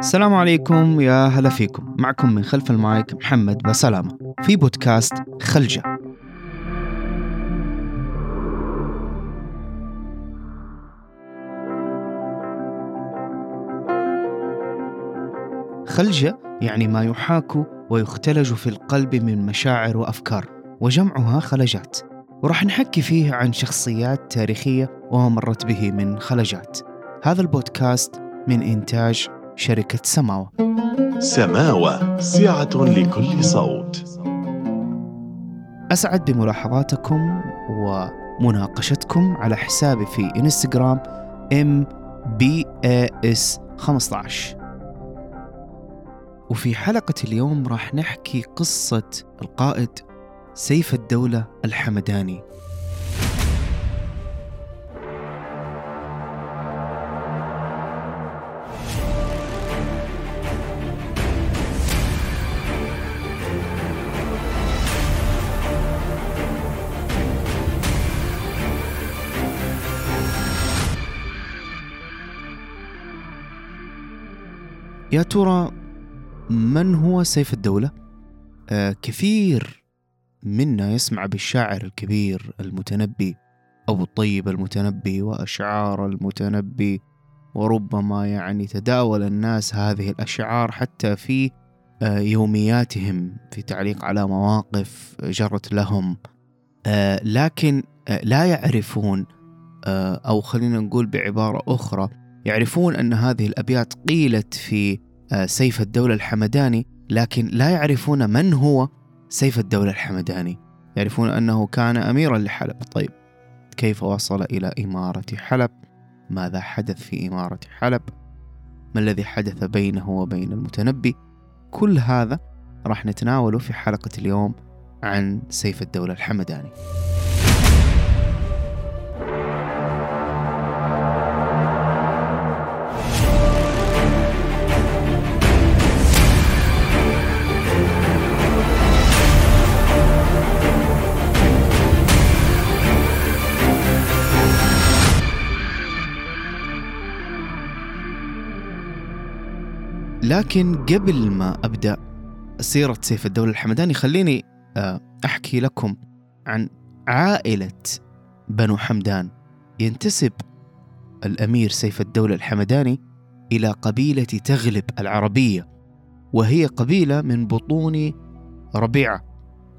السلام عليكم يا هلا فيكم. معكم من خلف المايك محمد بسلامة في بودكاست خلجة. خلجة يعني ما يحاك ويختلج في القلب من مشاعر وأفكار وجمعها خلجات. وراح نحكي فيه عن شخصيات تاريخية وما مرت به من خلجات. هذا البودكاست من إنتاج شركة سماوة. سماوة سعة لكل صوت. أسعد بملاحظاتكم ومناقشتكم على حسابي في إنستغرام MBAS 15 وفي حلقة اليوم راح نحكي قصة القائد سيف الدولة الحمداني. يا ترى من هو سيف الدولة؟ آه كثير منا يسمع بالشاعر الكبير المتنبي أبو الطيب المتنبي وأشعار المتنبي وربما يعني تداول الناس هذه الأشعار حتى في آه يومياتهم في تعليق على مواقف جرت لهم آه لكن آه لا يعرفون آه أو خلينا نقول بعبارة أخرى يعرفون أن هذه الأبيات قيلت في آه، سيف الدولة الحمداني لكن لا يعرفون من هو سيف الدولة الحمداني. يعرفون أنه كان أميرا لحلب. طيب كيف وصل إلى إمارة حلب؟ ماذا حدث في إمارة حلب؟ ما الذي حدث بينه وبين المتنبي؟ كل هذا راح نتناوله في حلقة اليوم عن سيف الدولة الحمداني. لكن قبل ما أبدأ سيرة سيف الدولة الحمداني خليني آه، أحكي لكم عن عائلة بنو حمدان. ينتسب الأمير سيف الدولة الحمداني إلى قبيلة تغلب العربية وهي قبيلة من بطون ربيعة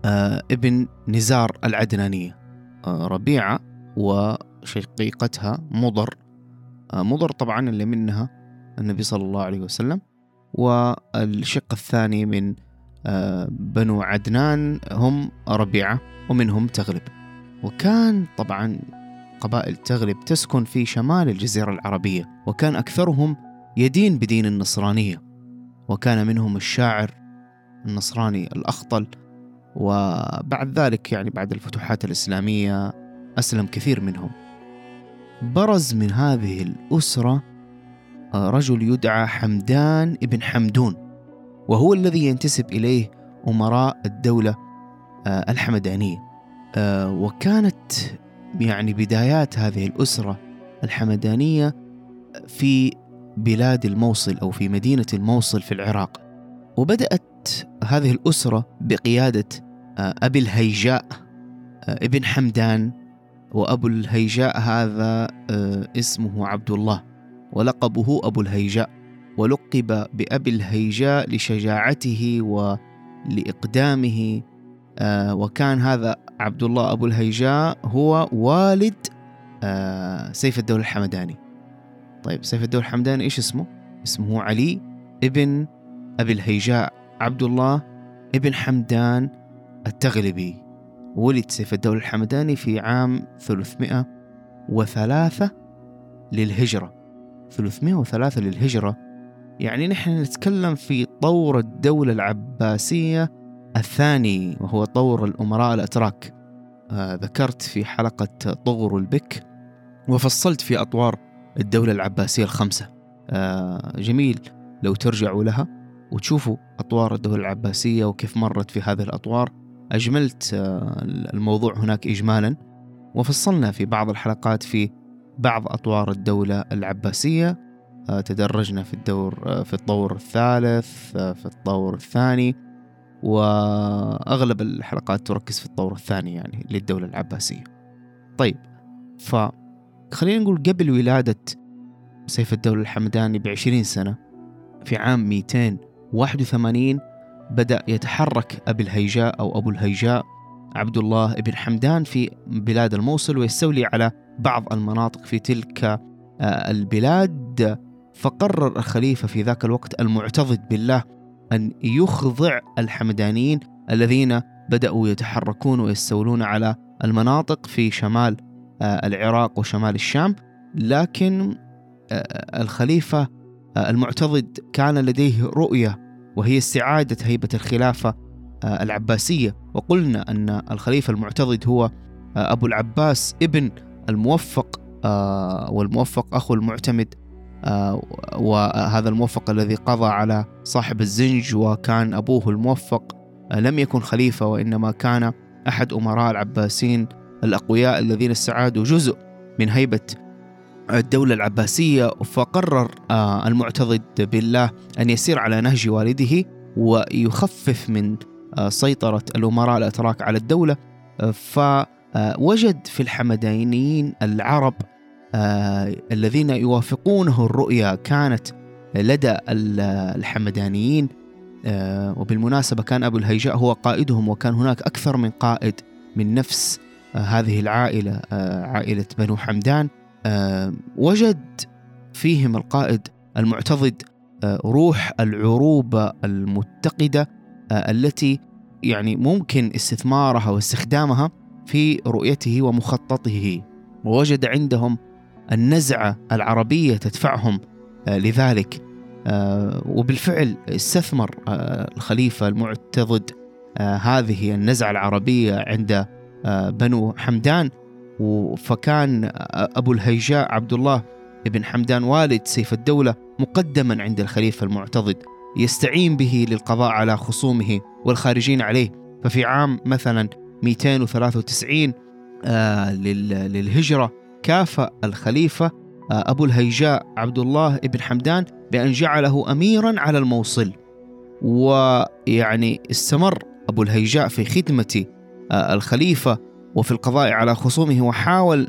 آه، ابن نزار العدنانية آه، ربيعة وشقيقتها مضر. مضر طبعا اللي منها النبي صلى الله عليه وسلم. والشق الثاني من آه، بنو عدنان هم ربيعة ومنهم تغلب وكان طبعا قبائل تغلب تسكن في شمال الجزيرة العربية وكان أكثرهم يدين بدين النصرانية. وكان منهم الشاعر النصراني الأخطل وبعد ذلك يعني بعد الفتوحات الإسلامية أسلم كثير منهم. برز من هذه الأسرة رجل يدعى حمدان ابن حمدون وهو الذي ينتسب إليه أمراء الدولة آه، الحمدانية. آه، وكانت يعني بدايات هذه الأسرة الحمدانية في بلاد الموصل أو في مدينة الموصل في العراق. وبدأت هذه الأسرة بقيادة آه، أبي الهيجاء ابن حمدان وأبو الهيجاء هذا اسمه عبد الله. ولقبه أبو الهيجاء ولقب بأبي الهيجاء لشجاعته ولإقدامه آه وكان هذا عبد الله أبو الهيجاء هو والد آه سيف الدولة الحمداني. طيب سيف الدولة الحمداني إيش اسمه؟ اسمه علي ابن أبي الهيجاء عبد الله ابن حمدان التغلبي. ولد سيف الدولة الحمداني في عام 303 للهجرة. 303 للهجرة. يعني نحن نتكلم في طور الدولة العباسية الثاني وهو طور الأمراء الأتراك. آه ذكرت في حلقة طغر البك وفصلت في أطوار الدولة العباسية الخمسة. آه جميل لو ترجعوا لها وتشوفوا أطوار الدولة العباسية وكيف مرت في هذه الأطوار أجملت آه الموضوع هناك إجمالا. وفصلنا في بعض الحلقات في بعض أطوار الدولة العباسية. آه، تدرجنا في الدور آه، في الطور الثالث آه، في الطور الثاني. وأغلب الحلقات تركز في الطور الثاني يعني للدولة العباسية. طيب فخلينا نقول قبل ولادة سيف الدولة الحمداني بعشرين سنة في عام 281 بدأ يتحرك أبي الهيجاء أو أبو الهيجاء عبد الله بن حمدان في بلاد الموصل ويستولي على بعض المناطق في تلك آه، البلاد. فقرر الخليفة في ذاك الوقت المعتضد بالله أن يخضع الحمدانيين الذين بدأوا يتحركون ويستولون على المناطق في شمال آه، العراق وشمال الشام. لكن آه، الخليفة المعتضد كان لديه رؤية وهي استعادة هيبة الخلافة العباسية. وقلنا أن الخليفة المعتضد هو أبو العباس ابن الموفق والموفق أخو المعتمد. وهذا الموفق الذي قضى على صاحب الزنج وكان أبوه الموفق. لم يكن خليفة وإنما كان أحد أمراء العباسيين الأقوياء الذين استعادوا جزء من هيبة الدولة العباسية. فقرر المعتضد بالله أن يسير على نهج والده ويخفف من سيطرة الأمراء الأتراك على الدولة. فوجد في الحمدانيين العرب الذين يوافقونه الرؤية كانت لدى الحمدانيين وبالمناسبة كان أبو الهيجاء هو قائدهم وكان هناك أكثر من قائد من نفس هذه العائلة عائلة بنو حمدان. وجد فيهم القائد المعتضد روح العروبة المتقدة التي يعني ممكن استثمارها واستخدامها في رؤيته ومخططه. ووجد عندهم النزعة العربية تدفعهم لذلك. وبالفعل استثمر الخليفة المعتضد هذه النزعة العربية عند بنو حمدان. فكان أبو الهيجاء عبد الله بن حمدان والد سيف الدولة مقدما عند الخليفة المعتضد. يستعين به للقضاء على خصومه والخارجين عليه. ففي عام مثلا 293 آه للهجرة كافأ الخليفة آه أبو الهيجاء عبد الله بن حمدان بأن جعله أميرا على الموصل. ويعني استمر أبو الهيجاء في خدمة آه الخليفة وفي القضاء على خصومه وحاول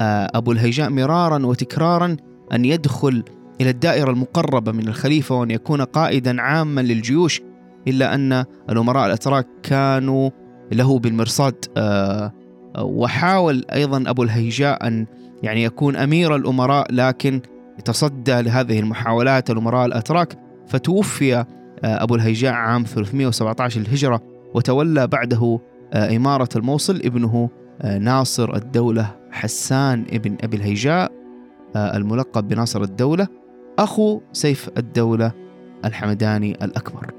أبو الهيجاء مرارا وتكرارا أن يدخل إلى الدائرة المقربة من الخليفة وأن يكون قائدا عاما للجيوش إلا أن الأمراء الأتراك كانوا له بالمرصاد. آه، وحاول أيضا أبو الهيجاء أن يعني يكون أمير الأمراء لكن تصدى لهذه المحاولات الأمراء الأتراك. فتوفي آه، أبو الهيجاء عام 317 الهجرة وتولى بعده آه، إمارة الموصل ابنه ناصر الدولة حسان ابن أبي الهيجاء الملقب بناصر الدولة. أخو سيف الدولة الحمداني الأكبر.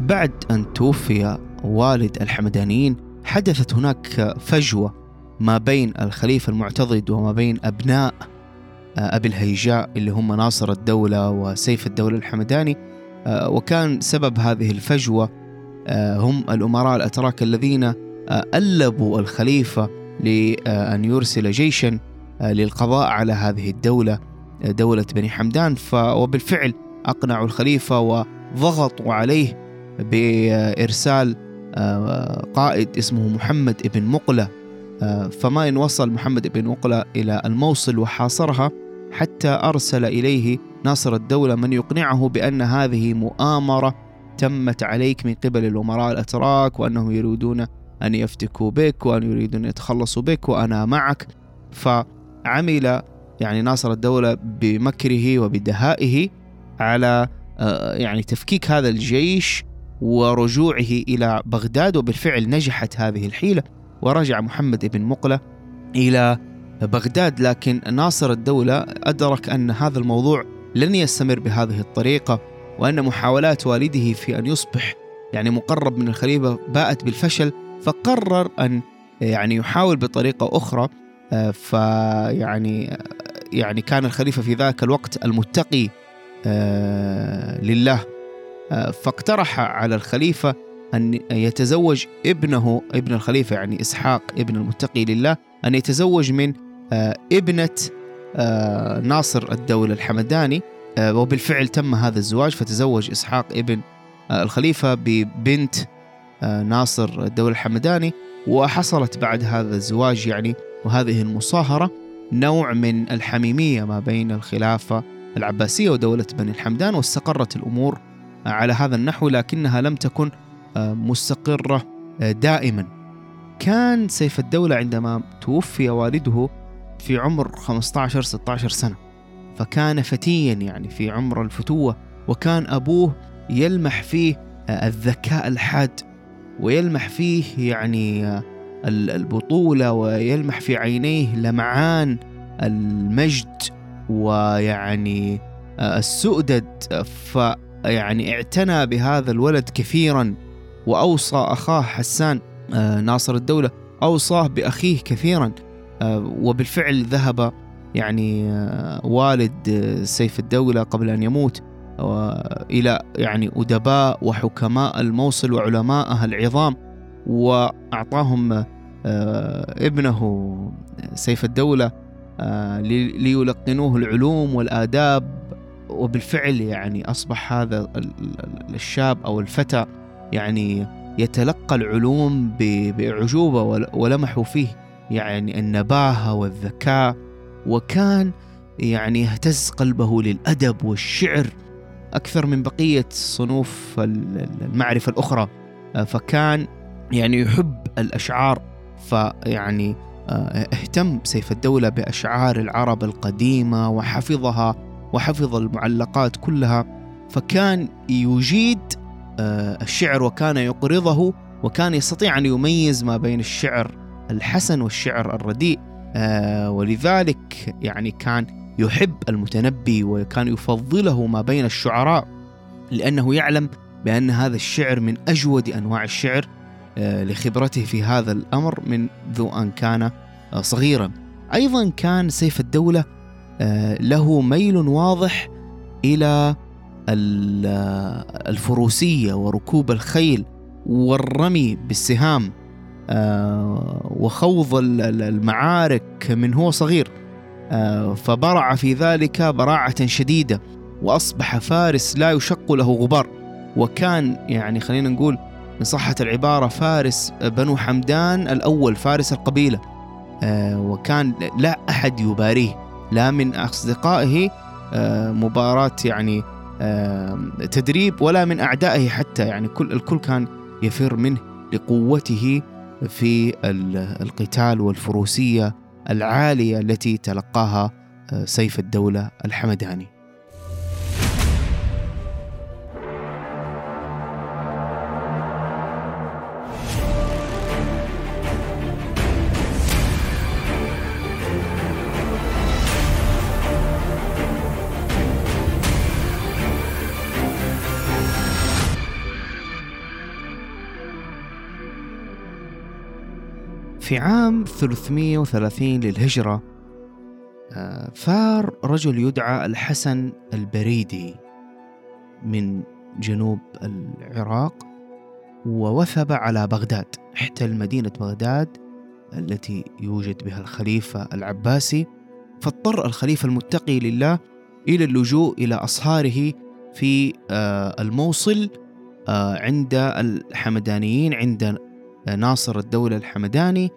بعد أن توفي والد الحمدانيين حدثت هناك فجوة ما بين الخليفة المعتضد وما بين أبناء آه، أبي الهيجاء اللي هم ناصر الدولة وسيف الدولة الحمداني آه، وكان سبب هذه الفجوة آه، هم الأمراء الأتراك الذين ألبوا الخليفة لأن يرسل جيشا للقضاء على هذه الدولة دولة بني حمدان. وبالفعل أقنعوا الخليفة وضغطوا عليه بإرسال قائد اسمه محمد ابن مقلة. فما إن وصل محمد ابن مقلة إلى الموصل وحاصرها حتى أرسل إليه ناصر الدولة من يقنعه بأن هذه مؤامرة تمت عليك من قبل الأمراء الأتراك وأنهم يريدون أن يفتكوا بك وأن يريدون أن يتخلصوا بك وأنا معك. فعمل يعني ناصر الدولة بمكره وبدهائه على آه، يعني تفكيك هذا الجيش ورجوعه إلى بغداد وبالفعل نجحت هذه الحيلة ورجع محمد بن مقلة إلى بغداد. لكن ناصر الدولة أدرك أن هذا الموضوع لن يستمر بهذه الطريقة وأن محاولات والده في أن يصبح يعني مقرب من الخليفة باءت بالفشل فقرر أن يعني يحاول بطريقة أخرى. فيعني يعني كان الخليفة في ذاك الوقت المتقي آه، لله. فاقترح على الخليفة أن يتزوج ابنه ابن الخليفة يعني إسحاق ابن المتقي لله أن يتزوج من ابنة ناصر الدولة الحمداني. وبالفعل تم هذا الزواج فتزوج إسحاق ابن الخليفة ببنت ناصر الدولة الحمداني. وحصلت بعد هذا الزواج يعني وهذه المصاهرة نوع من الحميمية ما بين الخلافة العباسية ودولة بني الحمدان واستقرت الأمور على هذا النحو لكنها لم تكن آه، مستقرة آه، دائما. كان سيف الدولة عندما توفي والده في عمر 15 16 سنة فكان فتيا يعني في عمر الفتوة وكان أبوه يلمح فيه آه، الذكاء الحاد ويلمح فيه يعني البطولة ويلمح في عينيه لمعان المجد ويعني السؤدد. فيعني اعتنى بهذا الولد كثيرا وأوصى أخاه حسان ناصر الدولة أوصاه بأخيه كثيرا وبالفعل ذهب يعني والد سيف الدولة قبل أن يموت إلى يعني أدباء وحكماء الموصل وعلماءها العظام وأعطاهم آه، ابنه سيف الدولة آه، ليلقنوه العلوم والآداب وبالفعل يعني أصبح هذا الشاب أو الفتى يعني يتلقى العلوم بأعجوبة ولمحوا فيه يعني النباهة والذكاء وكان يعني يهتز قلبه للأدب والشعر أكثر من بقية صنوف المعرفة الأخرى. آه، فكان يعني يحب الأشعار فيعني آه، اهتم سيف الدولة بأشعار العرب القديمة وحفظها وحفظ المعلقات كلها فكان يجيد آه، الشعر وكان يقرضه وكان يستطيع أن يميز ما بين الشعر الحسن والشعر الرديء ولذلك يعني كان يحب المتنبي وكان يفضله ما بين الشعراء لأنه يعلم بأن هذا الشعر من أجود أنواع الشعر آه، لخبرته في هذا الأمر منذ أن كان آه، صغيرا. أيضا كان سيف الدولة آه، له ميل واضح إلى الفروسية وركوب الخيل والرمي بالسهام وخوض المعارك من هو صغير. آه، فبرع في ذلك براعة شديدة وأصبح فارس لا يشق له غبار. وكان يعني خلينا نقول إن صحت العبارة فارس بنو حمدان الأول فارس القبيلة. آه، وكان لا أحد يباريه. لا من أصدقائه آه، مباراة يعني تدريب ولا من أعدائه حتى. يعني كل الكل كان يفر منه لقوته في القتال والفروسية العالية التي تلقاها آه، سيف الدولة الحمداني. في عام 330 للهجرة آه، ثار رجل يدعى الحسن البريدي من جنوب العراق ووثب على بغداد احتل مدينة بغداد التي يوجد بها الخليفة العباسي. فاضطر الخليفة المتقي لله إلى اللجوء إلى أصهاره في آه، الموصل آه، عند الحمدانيين عند ناصر الدولة الحمداني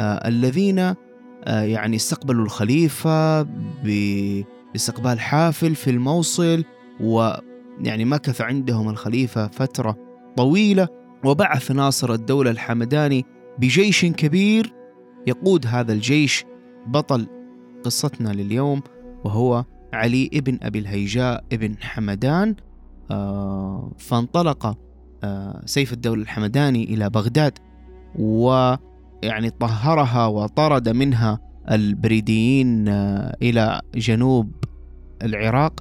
آه، الذين آه، يعني استقبلوا الخليفة باستقبال حافل في الموصل ويعني مكث عندهم الخليفة فترة طويلة وبعث ناصر الدولة الحمداني بجيش كبير يقود هذا الجيش بطل قصتنا لليوم وهو علي ابن أبي الهيجاء ابن حمدان آه، فانطلق سيف الدولة الحمداني إلى بغداد. ويعني طهرها وطرد منها البريديين آه، إلى جنوب العراق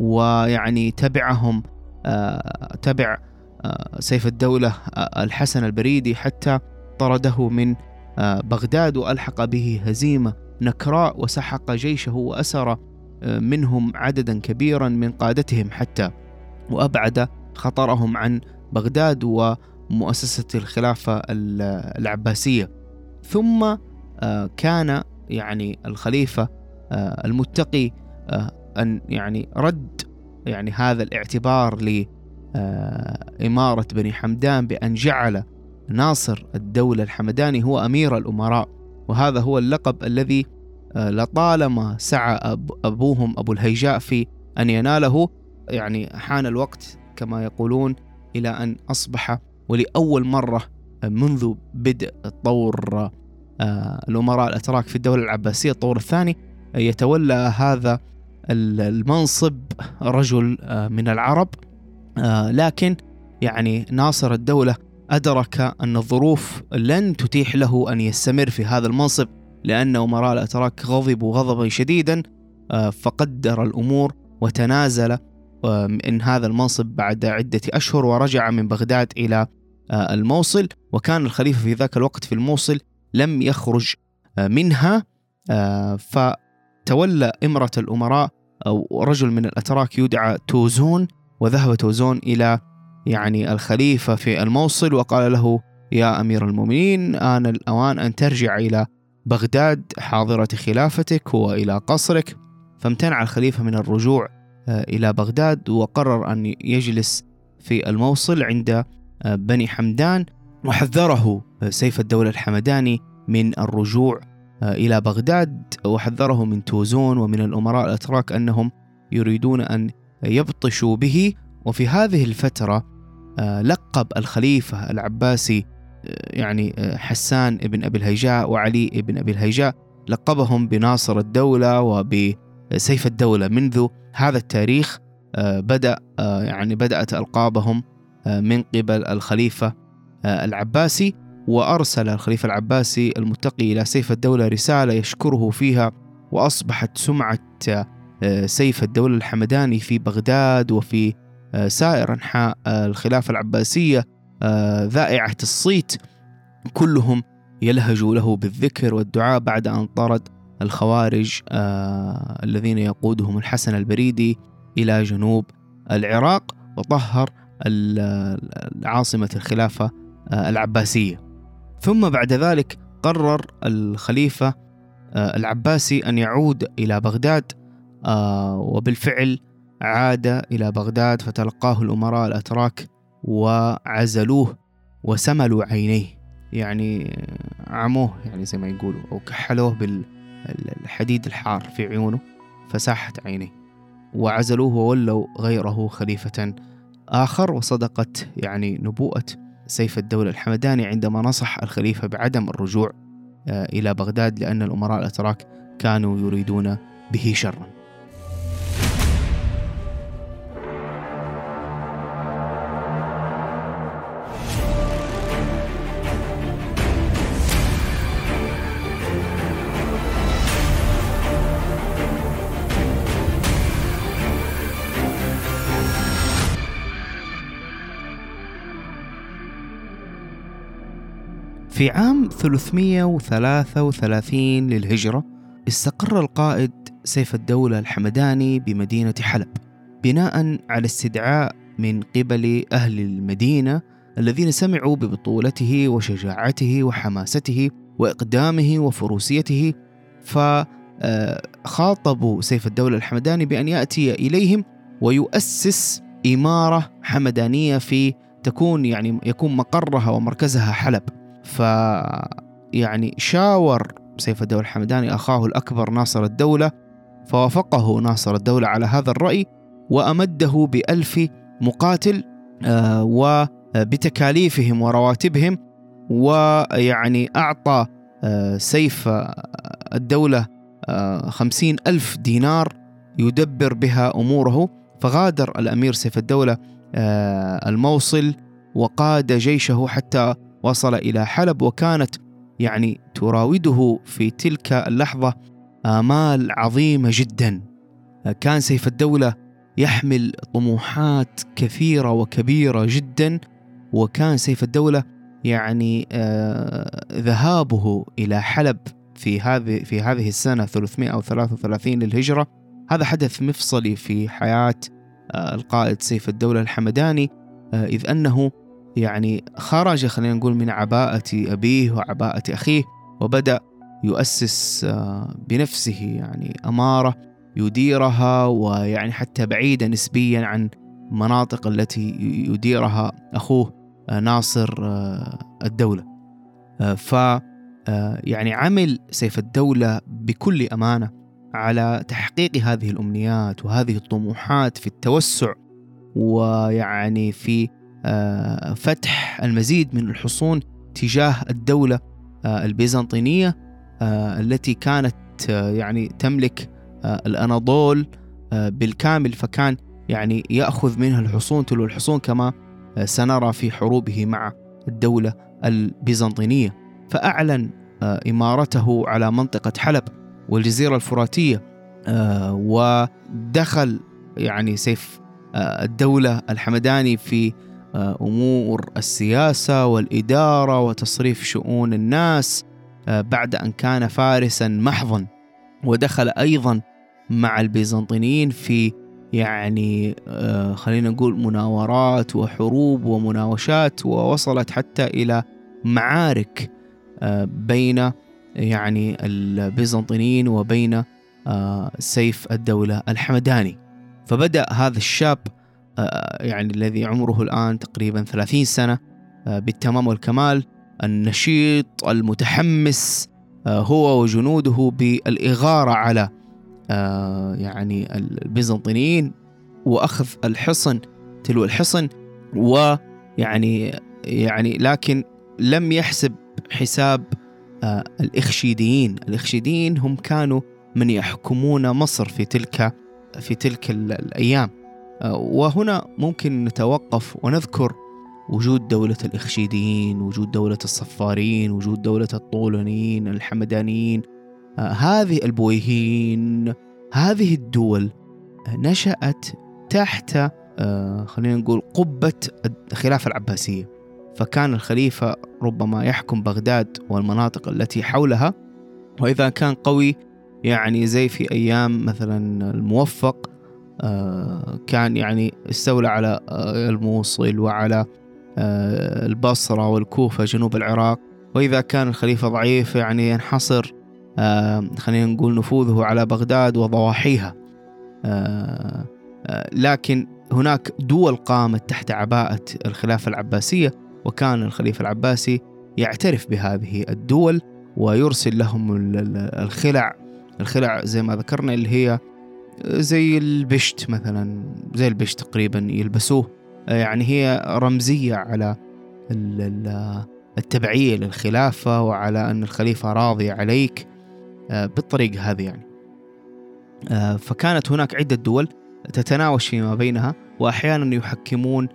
ويعني تبعهم آه، تبع آه، سيف الدولة الحسن البريدي حتى طرده من بغداد وألحق به هزيمة نكراء وسحق جيشه وأسر منهم عددا كبيرا من قادتهم حتى وأبعد خطرهم عن بغداد ومؤسسة الخلافة العباسية. ثم كان يعني الخليفة المتقي أن يعني رد يعني هذا الاعتبار لإمارة بني حمدان بأن جعل ناصر الدولة الحمداني هو أمير الأمراء. وهذا هو اللقب الذي آه، لطالما سعى أبوهم أبو الهيجاء في أن يناله يعني حان الوقت كما يقولون إلى أن أصبح ولأول مرة منذ بدء طور آه، الأمراء الأتراك في الدولة العباسية الطور الثاني يتولى هذا المنصب رجل آه، من العرب. لكن يعني ناصر الدولة أدرك أن الظروف لن تتيح له أن يستمر في هذا المنصب لأن أمراء الأتراك غضبوا غضبا شديدا آه، فقدر الأمور وتنازل آه، من هذا المنصب بعد عدة أشهر ورجع من بغداد إلى آه، الموصل وكان الخليفة في ذاك الوقت في الموصل لم يخرج منها فتولى إمرة الأمراء أو رجل من الأتراك يدعى توزون وذهب توزون إلى يعني الخليفة في الموصل وقال له يا أمير المؤمنين آن الأوان أن ترجع إلى بغداد حاضرة خلافتك وإلى قصرك. فامتنع الخليفة من الرجوع آه، إلى بغداد وقرر أن يجلس في الموصل عند آه، بني حمدان وحذره آه، سيف الدولة الحمداني من الرجوع إلى بغداد وحذره من توزون ومن الأمراء الأتراك أنهم يريدون أن يبطشوا به. وفي هذه الفترة آه، لقب الخليفة العباسي آه، يعني آه، حسان بن أبي الهيجاء وعلي بن أبي الهيجاء لقبهم بناصر الدولة وبسيف الدولة. منذ هذا التاريخ بدأ يعني بدأت ألقابهم من قبل الخليفة العباسي وأرسل الخليفة العباسي المتقي إلى سيف الدولة رسالة يشكره فيها وأصبحت سمعة سيف الدولة الحمداني في بغداد وفي آه، سائر أنحاء آه، الخلافة العباسية آه، ذائعة الصيت. كلهم يلهجوا له بالذكر والدعاء بعد أن طرد الخوارج الذين يقودهم الحسن البريدي إلى جنوب العراق وطهر عاصمة الخلافة العباسية. ثم بعد ذلك قرر الخليفة العباسي أن يعود إلى بغداد وبالفعل عاد إلى بغداد فتلقاه الأمراء الأتراك وعزلوه وسملوا عينيه. يعني عموه يعني زي ما يقولوا أو كحلوه بالحديد الحار في عيونه فساحت عينيه. وعزلوه وولوا غيره خليفة آخر وصدقت يعني نبوءة سيف الدولة الحمداني عندما نصح الخليفة بعدم الرجوع آه، إلى بغداد لأن الأمراء الأتراك كانوا يريدون به شرا. في عام 333 للهجرة استقر القائد سيف الدولة الحمداني بمدينة حلب بناء على استدعاء من قبل أهل المدينة الذين سمعوا ببطولته وشجاعته وحماسته وإقدامه وفروسيته فخاطبوا سيف الدولة الحمداني بأن يأتي إليهم ويؤسس إمارة حمدانية في تكون يعني يكون مقرها ومركزها حلب. ف يعني شاور سيف الدولة الحمداني أخاه الأكبر ناصر الدولة فوافقه ناصر الدولة على هذا الرأي وأمده بألف مقاتل آه، وبتكاليفهم ورواتبهم ويعني أعطى آه، سيف الدولة آه، خمسين ألف دينار يدبر بها أموره. فغادر الأمير سيف الدولة الموصل وقاد جيشه حتى وصل إلى حلب وكانت يعني تراوده في تلك اللحظة آمال عظيمة جدا. كان سيف الدولة يحمل طموحات كثيرة وكبيرة جدا وكان سيف الدولة يعني آه، ذهابه إلى حلب في هذه في هذه السنة 333 للهجرة. هذا حدث مفصلي في حياة آه، القائد سيف الدولة الحمداني آه، إذ أنه يعني خرج خلينا نقول من عباءة أبيه وعباءة أخيه وبدأ يؤسس آه، بنفسه يعني أمارة يديرها ويعني حتى بعيدة نسبيا عن مناطق التي يديرها أخوه ناصر الدولة. ف يعني عمل سيف الدولة بكل أمانة على تحقيق هذه الأمنيات وهذه الطموحات في التوسع ويعني في آه، فتح المزيد من الحصون تجاه الدولة آه، البيزنطينية آه، التي كانت يعني تملك الأناضول بالكامل فكان يعني يأخذ منها الحصون تلو الحصون كما سنرى في حروبه مع الدولة البيزنطينية. فأعلن إمارته على منطقة حلب والجزيرة الفراتية آه، ودخل يعني سيف آه، الدولة الحمداني في آه، أمور السياسة والإدارة وتصريف شؤون الناس بعد أن كان فارسا محضا ودخل أيضا مع البيزنطيين في يعني خلينا نقول مناورات وحروب ومناوشات ووصلت حتى إلى معارك بين يعني البيزنطيين وبين آه، سيف الدولة الحمداني. فبدأ هذا الشاب آه، يعني الذي عمره الآن تقريبا 30 سنة آه، بالتمام والكمال النشيط المتحمس هو وجنوده بالإغارة على يعني البيزنطيين وأخذ الحصن تلو الحصن ويعني يعني لكن لم يحسب حساب آه، الإخشيديين. الإخشيديين هم كانوا من يحكمون مصر في تلك في تلك الأيام. آه، وهنا ممكن نتوقف ونذكر وجود دولة الإخشيديين وجود دولة الصفارين وجود دولة الطولونيين الحمدانيين. آه، هذه البويهين هذه الدول نشأت تحت خلينا نقول قبة الخلافة العباسية. فكان الخليفة ربما يحكم بغداد والمناطق التي حولها. وإذا كان قوي يعني زي في أيام مثلا الموفق آه، كان يعني استولى على آه، الموصل وعلى آه، البصرة والكوفة جنوب العراق. وإذا كان الخليفة ضعيف يعني ينحصر خلينا نقول نفوذه على بغداد وضواحيها. لكن هناك دول قامت تحت عباءة الخلافة العباسية وكان الخليفة العباسي يعترف بهذه الدول ويرسل لهم الخلع. الخلع زي ما ذكرنا اللي هي زي البشت مثلا زي البشت تقريبا يلبسوه. يعني هي رمزية على التبعية للخلافة وعلى أن الخليفة راضي عليك بالطريقة هذه يعني. فكانت هناك عدة دول تتناوش فيما بينها وأحيانا يحكمون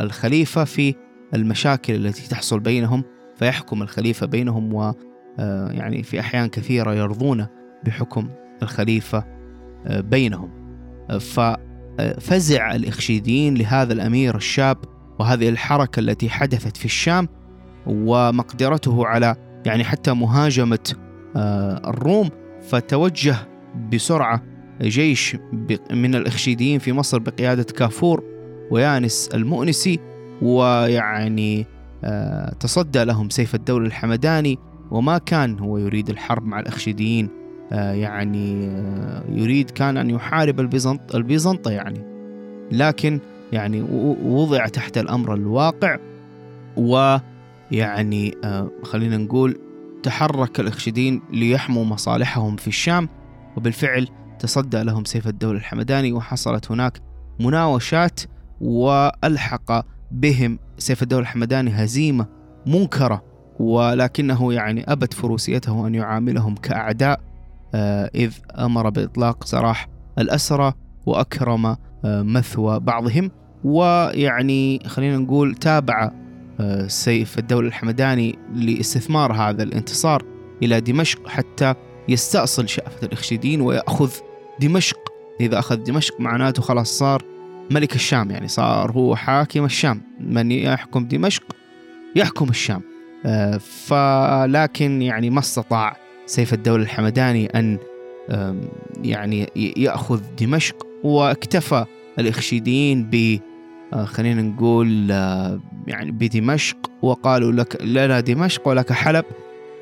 الخليفة في المشاكل التي تحصل بينهم فيحكم الخليفة بينهم و آه، يعني في أحيان كثيرة يرضون بحكم الخليفة. آه، بينهم. ففزع الإخشيديين لهذا الأمير الشاب وهذه الحركة التي حدثت في الشام ومقدرته على يعني حتى مهاجمة آه، الروم فتوجه بسرعة جيش من الإخشيديين في مصر بقيادة كافور ويانس المؤنسي ويعني آه، تصدى لهم سيف الدولة الحمداني وما كان هو يريد الحرب مع الأخشيديين آه، يعني آه، يريد كان أن يحارب البيزنط البيزنطة يعني. لكن يعني وضع تحت الأمر الواقع ويعني خلينا نقول تحرك الأخشيدين ليحموا مصالحهم في الشام. وبالفعل تصدى لهم سيف الدولة الحمداني وحصلت هناك مناوشات وألحق بهم سيف الدولة الحمداني هزيمة منكرة. ولكنه يعني أبت فروسيته أن يعاملهم كأعداء. آه، إذ أمر بإطلاق سراح الأسرى وأكرم آه، مثوى بعضهم ويعني خلينا نقول تابع آه، سيف الدولة الحمداني لاستثمار هذا الانتصار إلى دمشق حتى يستأصل شأفة الإخشيدين ويأخذ دمشق. إذا أخذ دمشق معناته خلاص صار ملك الشام يعني صار هو حاكم الشام. من يحكم دمشق؟ يحكم الشام. آه، فلكن يعني ما استطاع سيف الدولة الحمداني أن يعني يأخذ دمشق واكتفى الإخشيديين ب آه، خلينا نقول آه، يعني بدمشق وقالوا لك لنا دمشق ولك حلب.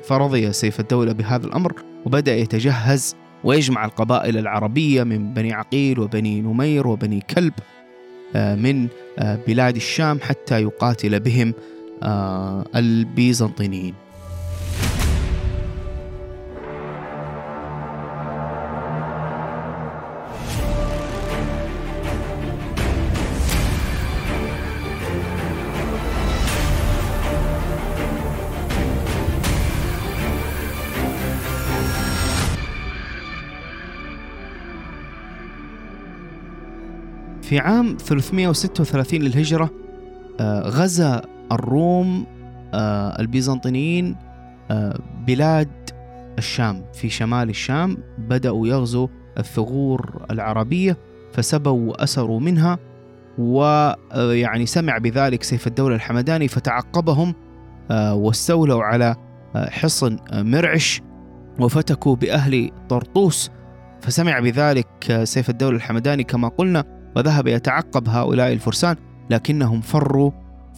فرضي سيف الدولة بهذا الأمر وبدأ يتجهز ويجمع القبائل العربية من بني عقيل وبني نمير وبني كلب آه، من بلاد الشام حتى يقاتل بهم البيزنطيين في عام 336 للهجرة آه، غزا الروم آه، البيزنطيين آه، بلاد الشام في شمال الشام بدأوا يغزوا الثغور العربية فسبوا وأسروا منها ويعني سمع بذلك سيف الدولة الحمداني فتعقبهم واستولوا على حصن مرعش وفتكوا بأهل طرطوس فسمع بذلك سيف الدولة الحمداني كما قلنا وذهب يتعقب هؤلاء الفرسان لكنهم فروا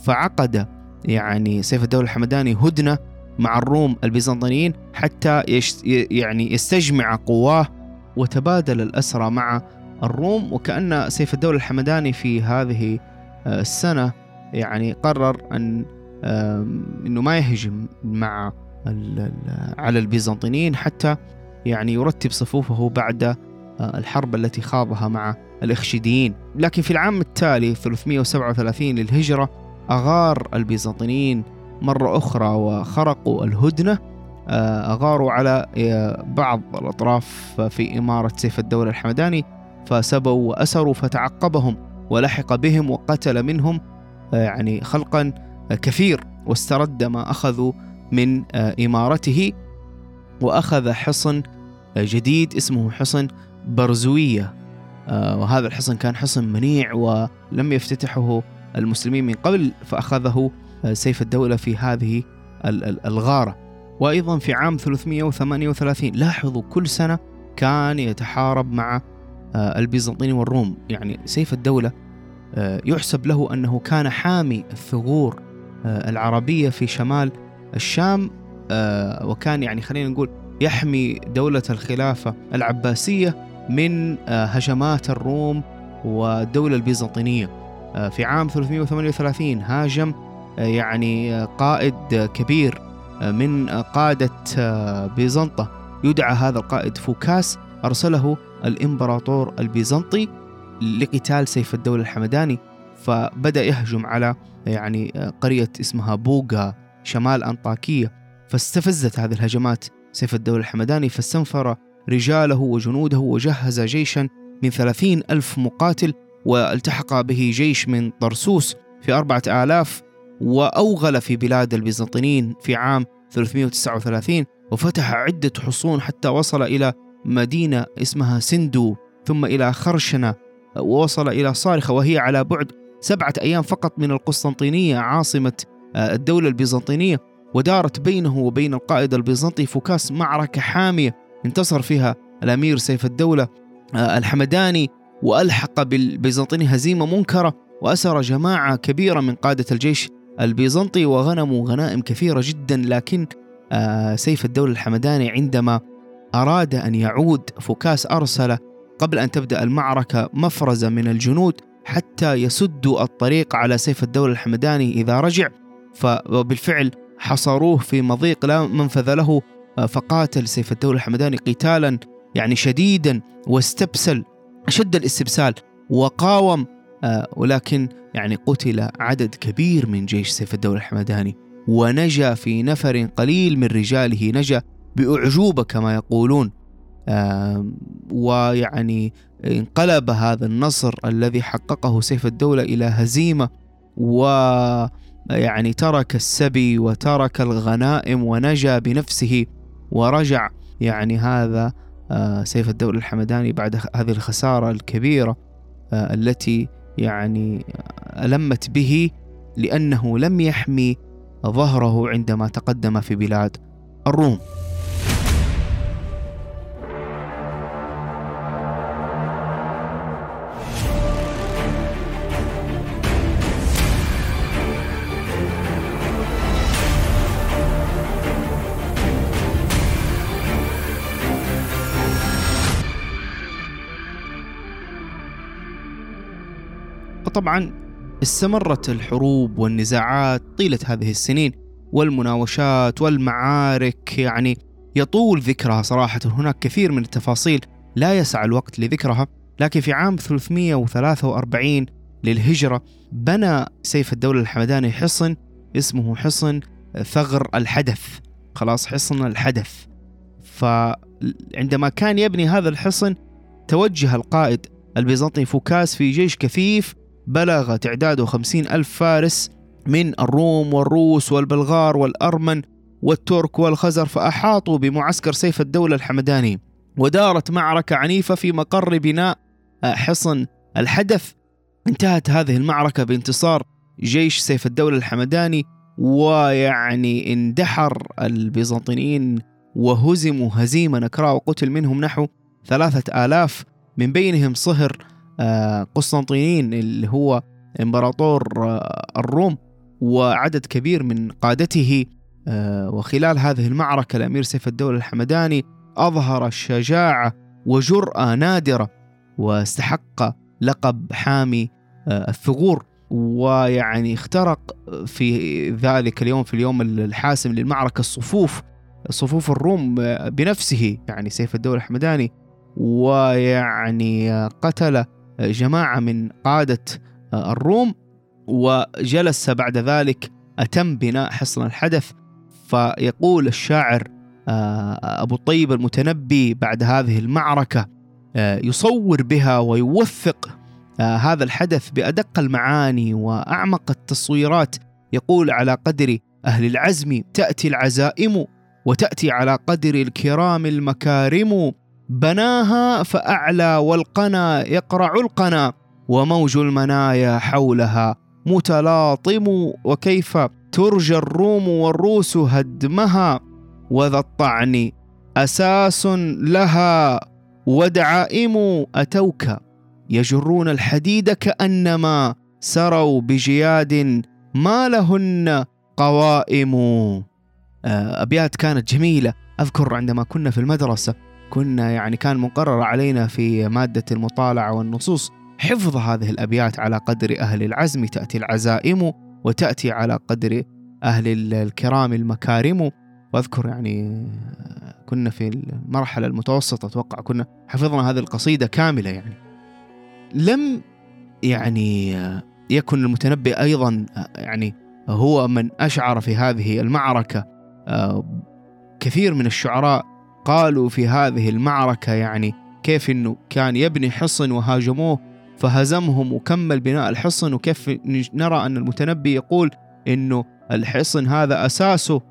فعقد. يعني سيف الدولة الحمداني هدنة مع الروم البيزنطيين حتى يعني يستجمع قواه وتبادل الأسرى مع الروم. وكأن سيف الدولة الحمداني في هذه آه، السنة يعني قرر أن أنه ما يهجم مع على البيزنطيين حتى يعني يرتب صفوفه بعد الحرب التي خاضها مع الإخشيديين لكن في العام التالي 337 للهجرة أغار البيزنطيين مرة أخرى وخرقوا الهدنة. آه، أغاروا على آه، بعض الأطراف في إمارة سيف الدولة الحمداني فسبوا وأسروا فتعقبهم ولحق بهم وقتل منهم آه، يعني خلقا آه، كثير واسترد ما أخذوا من آه، إمارته وأخذ حصن آه، جديد اسمه حصن برزوية. آه، وهذا الحصن كان حصن منيع ولم يفتتحه المسلمين من قبل فأخذه آه، سيف الدولة في هذه ال- ال- الغارة. وأيضا في عام 338 لاحظوا كل سنة كان يتحارب مع آه، البيزنطيين والروم. يعني سيف الدولة يحسب له أنه كان حامي الثغور العربية في شمال الشام وكان يعني خلينا نقول يحمي دولة الخلافة العباسية. من آه، هجمات الروم والدولة البيزنطينية. آه، في عام 338 هاجم آه، يعني قائد كبير من قادة بيزنطة. يدعى هذا القائد فوكاس أرسله الإمبراطور البيزنطي لقتال سيف الدولة الحمداني. فبدأ يهجم على يعني قرية اسمها بوغا شمال أنطاكية. فاستفزت هذه الهجمات سيف الدولة الحمداني فاستنفر رجاله وجنوده وجهز جيشا من ثلاثين ألف مقاتل والتحق به جيش من طرسوس في أربعة آلاف وأوغل في بلاد البيزنطيين في عام 339 وفتح عدة حصون حتى وصل إلى مدينة اسمها سندو ثم إلى خرشنة ووصل إلى صارخة وهي على بعد سبعة أيام فقط من القسطنطينية عاصمة آه، الدولة البيزنطينية ودارت بينه وبين القائد البيزنطي فوكاس معركة حامية. انتصر فيها الأمير سيف الدولة آه، الحمداني وألحق بالبيزنطيين هزيمة منكرة وأسر جماعة كبيرة من قادة الجيش البيزنطي وغنموا غنائم كثيرة جدا لكن آه، سيف الدولة الحمداني عندما أراد أن يعود فوكاس أرسل قبل أن تبدأ المعركة مفرزة من الجنود حتى يسدوا الطريق على سيف الدولة الحمداني إذا رجع فبالفعل حصروه في مضيق لا منفذ له فقاتل سيف الدولة الحمداني قتالا يعني شديدا واستبسل أشد الاستبسال وقاوم آه، ولكن يعني قتل عدد كبير من جيش سيف الدولة الحمداني. ونجا في نفر قليل من رجاله نجا بأعجوبة كما يقولون. ويعني انقلب هذا النصر الذي حققه سيف الدولة إلى هزيمة ويعني ترك السبي وترك الغنائم ونجا بنفسه ورجع يعني هذا آه، سيف الدولة الحمداني بعد هذه الخسارة الكبيرة آه، التي يعني ألمت به لأنه لم يحمي ظهره عندما تقدم في بلاد الروم. وطبعا استمرت الحروب والنزاعات طيلة هذه السنين والمناوشات والمعارك يعني يطول ذكرها صراحة. هناك كثير من التفاصيل لا يسع الوقت لذكرها لكن في عام 343 للهجرة بنى سيف الدولة الحمداني حصن اسمه حصن ثغر الحدث. خلاص حصن الحدث. فعندما كان يبني هذا الحصن توجه القائد البيزنطي فوكاس في جيش كثيف بلغ تعداده خمسين ألف فارس من الروم والروس والبلغار والأرمن والترك والخزر فأحاطوا بمعسكر سيف الدولة الحمداني. ودارت معركة عنيفة في مقر بناء حصن الحدث انتهت هذه المعركة بانتصار جيش سيف الدولة الحمداني ويعني اندحر البيزنطيين وهزموا هزيمة نكراء وقتل منهم نحو ثلاثة آلاف من بينهم صهر قسطنطينين اللي هو إمبراطور آه، الروم وعدد كبير من قادته آه، وخلال هذه المعركة الأمير سيف الدولة الحمداني أظهر شجاعة وجرأة نادرة واستحق لقب حامي الثغور. ويعني اخترق في ذلك اليوم في اليوم الحاسم للمعركة الصفوف صفوف الروم بنفسه يعني سيف الدولة الحمداني. ويعني قتل جماعة من قادة الروم وجلس بعد ذلك أتم بناء حصن الحدث. فيقول الشاعر آه، أبو الطيب المتنبي بعد هذه المعركة آه، يصور بها ويوثق آه، هذا الحدث بأدق المعاني وأعمق التصويرات. يقول على قدر أهل العزم تأتي العزائم وتأتي على قدر الكرام المكارم. بناها فأعلى والقنا يقرع القنا وموج المنايا حولها متلاطم وكيف ترجى الروم والروس هدمها وذا الطعن أساس لها ودعائم أتوك يجرون الحديد كأنما سروا بجياد ما لهن قوائم. آه، أبيات كانت جميلة. أذكر عندما كنا في المدرسة كنا يعني كان مقرر علينا في مادة المطالعة والنصوص حفظ هذه الأبيات على قدر أهل العزم تأتي العزائم وتأتي على قدر أهل الكرام المكارم. وأذكر يعني كنا في المرحلة المتوسطة أتوقع كنا حفظنا هذه القصيدة كاملة يعني. لم يعني يكن المتنبي أيضا يعني هو من أشعر في هذه المعركة كثير من الشعراء قالوا في هذه المعركة يعني كيف أنه كان يبني حصن وهاجموه فهزمهم وكمل بناء الحصن وكيف نرى أن المتنبي يقول أنه الحصن هذا أساسه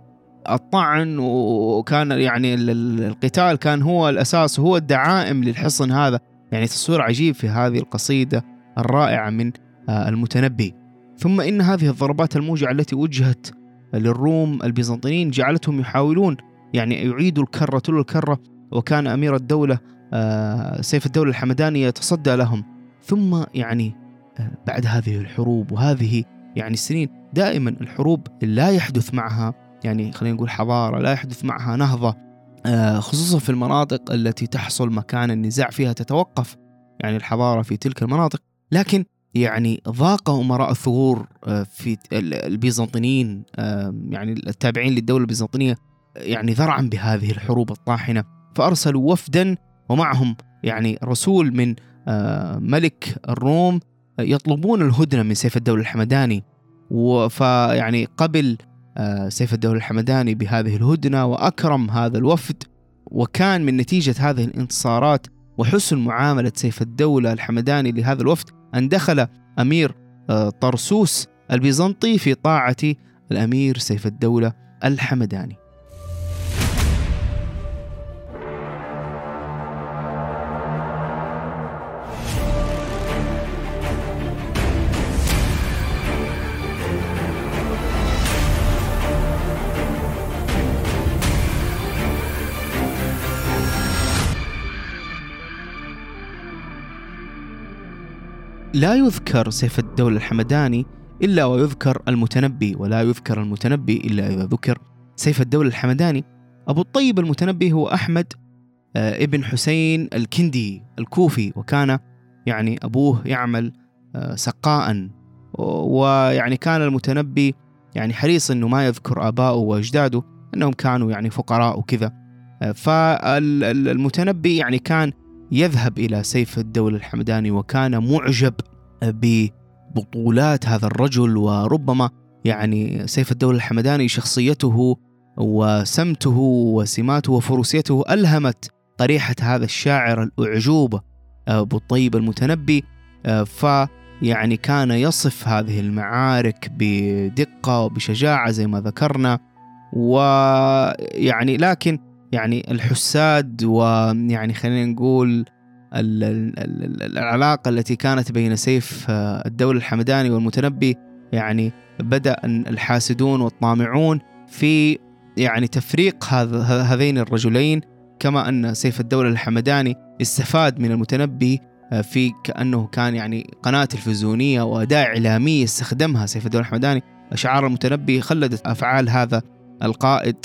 الطعن وكان يعني القتال كان هو الأساس هو الدعائم للحصن هذا. يعني تصوير عجيب في هذه القصيدة الرائعة من آه، المتنبي. ثم إن هذه الضربات الموجعة التي وجهت للروم البيزنطيين جعلتهم يحاولون يعني يعيدوا الكرة تلو الكرة وكان أمير الدولة آه، سيف الدولة الحمداني يتصدى لهم. ثم يعني آه، بعد هذه الحروب وهذه يعني السنين دائما الحروب لا يحدث معها يعني خلينا نقول حضارة لا يحدث معها نهضة آه، خصوصا في المناطق التي تحصل مكان النزاع فيها تتوقف يعني الحضارة في تلك المناطق. لكن يعني ضاق أمراء الثغور في البيزنطيين يعني التابعين للدولة البيزنطية يعني ذرعا بهذه الحروب الطاحنة فأرسلوا وفدا ومعهم يعني رسول من آه، ملك الروم يطلبون الهدنة من سيف الدولة الحمداني. فيعني قبل آه، سيف الدولة الحمداني بهذه الهدنة وأكرم هذا الوفد وكان من نتيجة هذه الانتصارات وحسن معاملة سيف الدولة الحمداني لهذا الوفد أن دخل أمير آه، طرسوس البيزنطي في طاعة الأمير سيف الدولة الحمداني. لا يذكر سيف الدولة الحمداني إلا ويذكر المتنبي ولا يذكر المتنبي إلا إذا ذكر سيف الدولة الحمداني. أبو الطيب المتنبي هو أحمد آه، ابن حسين الكندي الكوفي وكان يعني أبوه يعمل آه، سقاء. ويعني كان المتنبي يعني حريص إنه ما يذكر آباؤه وأجداده إنهم كانوا يعني فقراء وكذا. فالمتنبي يعني كان يذهب إلى سيف الدولة الحمداني وكان معجب ببطولات هذا الرجل وربما يعني سيف الدولة الحمداني شخصيته وسمته وسماته وفروسيته ألهمت قريحه هذا الشاعر الاعجوبه ابو الطيب المتنبي ف يعني كان يصف هذه المعارك بدقة وبشجاعة زي ما ذكرنا ويعني لكن يعني الحساد ويعني خلينا نقول العلاقة التي كانت بين سيف الدولة الحمداني والمتنبي يعني بدأ الحاسدون والطامعون في يعني تفريق هذين الرجلين كما أن سيف الدولة الحمداني استفاد من المتنبي في كأنه كان يعني قناة تلفزيونية وأداة إعلامية استخدمها سيف الدولة الحمداني. أشعار المتنبي خلدت أفعال هذا القائد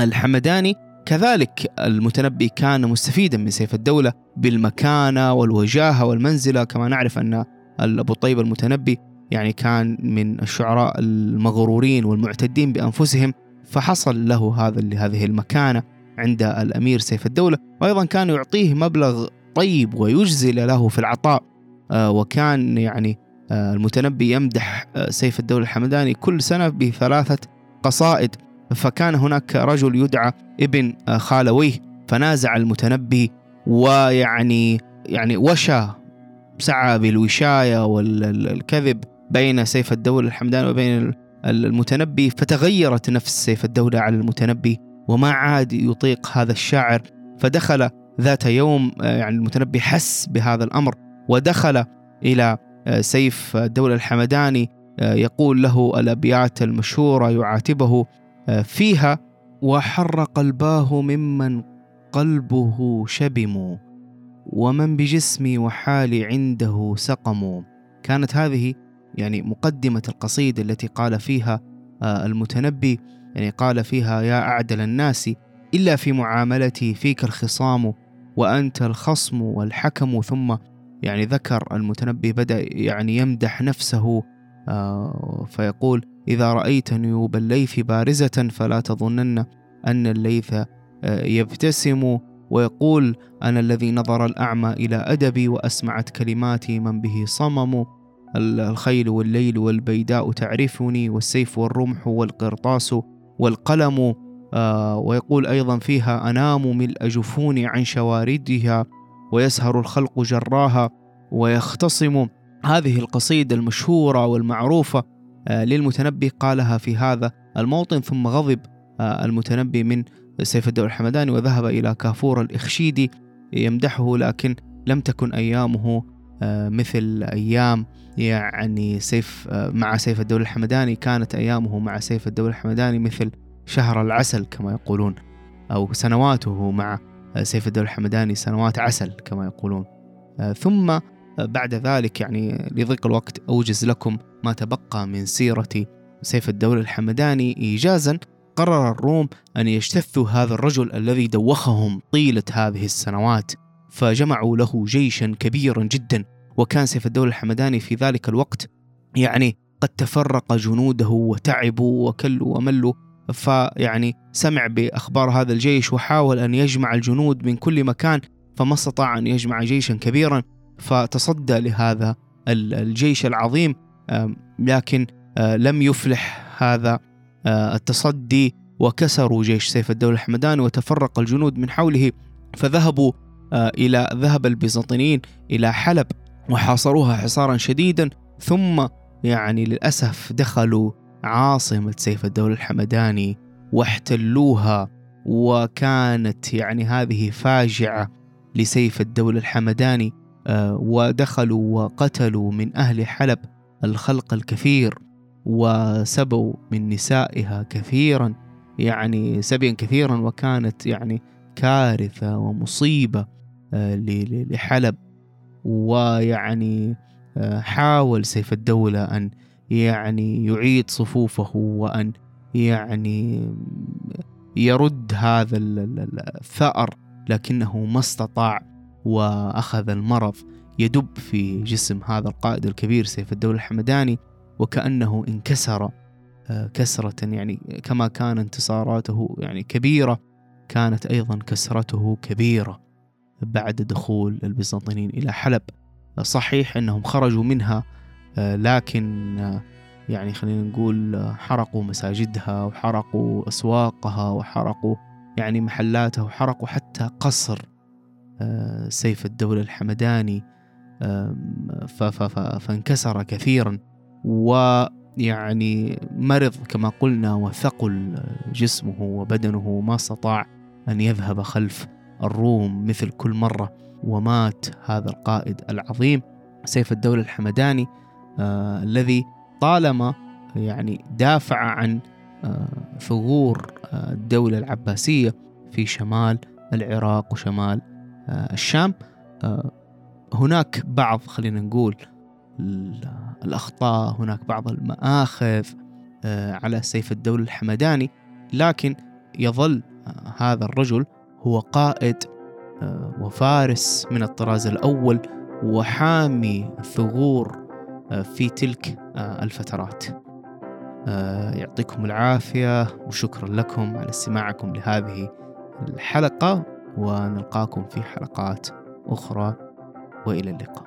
الحمداني. كذلك المتنبي كان مستفيدا من سيف الدولة بالمكانة والوجاهة والمنزلة. كما نعرف أن أبو طيب المتنبي يعني كان من الشعراء المغرورين والمعتدين بأنفسهم فحصل له هذا هذه المكانة عند الأمير سيف الدولة. وأيضا كان يعطيه مبلغ طيب ويجزل له في العطاء. آه، وكان يعني آه، المتنبي يمدح آه، سيف الدولة الحمداني كل سنة بثلاثة قصائد. فكان هناك رجل يدعى ابن خالويه فنازع المتنبي ويعني يعني وشى سعى بالوشاية والكذب بين سيف الدولة الحمداني وبين المتنبي فتغيرت نفس سيف الدولة على المتنبي وما عاد يطيق هذا الشاعر. فدخل ذات يوم آه، يعني المتنبي حس بهذا الأمر ودخل إلى آه، سيف الدولة الحمداني آه، يقول له الأبيات المشهورة يعاتبه فيها وحر قلباه ممن قلبه شبم ومن بجسمي وحالي عنده سقم. كانت هذه يعني مقدمة القصيدة التي قال فيها المتنبي يعني قال فيها يا أعدل الناس إلا في معاملتي فيك الخصام وأنت الخصم والحكم. ثم يعني ذكر المتنبي بدأ يعني يمدح نفسه آه، فيقول إذا رأيت نيوب الليث بارزة فلا تظنن أن الليث آه، يبتسم ويقول أنا الذي نظر الأعمى إلى أدبي وأسمعت كلماتي من به صمم. الخيل والليل والبيداء تعرفني والسيف والرمح والقرطاس والقلم آه، ويقول أيضا فيها أنام ملء جفوني عن شواردها ويسهر الخلق جراها ويختصم. هذه القصيدة المشهورة والمعروفة للمتنبي قالها في هذا الموطن ثم غضب آه، المتنبي من سيف الدولة الحمداني وذهب إلى كافور الإخشيدي يمدحه لكن لم تكن أيامه مثل أيام يعني سيف مع سيف الدولة الحمداني. كانت أيامه مع سيف الدولة الحمداني مثل شهر العسل كما يقولون أو سنواته مع سيف الدولة الحمداني سنوات عسل كما يقولون. آه، ثم آه، بعد ذلك يعني لضيق الوقت أوجز لكم ما تبقى من سيرة سيف الدولة الحمداني إيجازا قرر الروم أن يجتثوا هذا الرجل الذي دوخهم طيلة هذه السنوات فجمعوا له جيشا كبيرا جدا وكان سيف الدولة الحمداني في ذلك الوقت يعني قد تفرق جنوده وتعبوا وكلوا وملوا فيعني سمع بأخبار هذا الجيش وحاول أن يجمع الجنود من كل مكان فما استطاع أن يجمع جيشا كبيرا فتصدى لهذا الجيش العظيم لكن لم يفلح هذا التصدي وكسروا جيش سيف الدولة الحمداني وتفرق الجنود من حوله فذهبوا إلى ذهب البيزنطيين إلى حلب وحاصروها حصارا شديدا ثم يعني للأسف دخلوا عاصمة سيف الدولة الحمداني واحتلوها وكانت يعني هذه فاجعة لسيف الدولة الحمداني ودخلوا وقتلوا من أهل حلب الخلق الكثير وسبوا من نسائها كثيرا يعني سبيا كثيرا وكانت يعني كارثة ومصيبة آه، لحلب. ويعني آه، حاول سيف الدولة أن يعني يعيد صفوفه وأن يعني يرد هذا الثأر لكنه ما استطاع وأخذ المرض. يدب في جسم هذا القائد الكبير سيف الدولة الحمداني وكأنه انكسر آه، كسرة يعني كما كان انتصاراته يعني كبيرة كانت أيضا كسرته كبيرة بعد دخول البيزنطيين إلى حلب. صحيح أنهم خرجوا منها آه، لكن آه، يعني خلينا نقول حرقوا مساجدها وحرقوا أسواقها وحرقوا يعني محلاتها وحرقوا حتى قصر سيف الدولة الحمداني. فانكسر كثيرا ويعني مرض كما قلنا وثقل جسمه وبدنه ما استطاع أن يذهب خلف الروم مثل كل مرة ومات هذا القائد العظيم سيف الدولة الحمداني آه الذي طالما يعني دافع عن آه ثغور آه الدولة العباسية في شمال العراق وشمال آه الشام آه هناك بعض خلينا نقول الأخطاء هناك بعض المآخذ آه، على سيف الدولة الحمداني. لكن يظل آه، هذا الرجل هو قائد آه، وفارس من الطراز الأول وحامي الثغور في تلك الفترات. يعطيكم العافية وشكرا لكم على استماعكم لهذه الحلقة ونلقاكم في حلقات أخرى. وإلى اللقاء.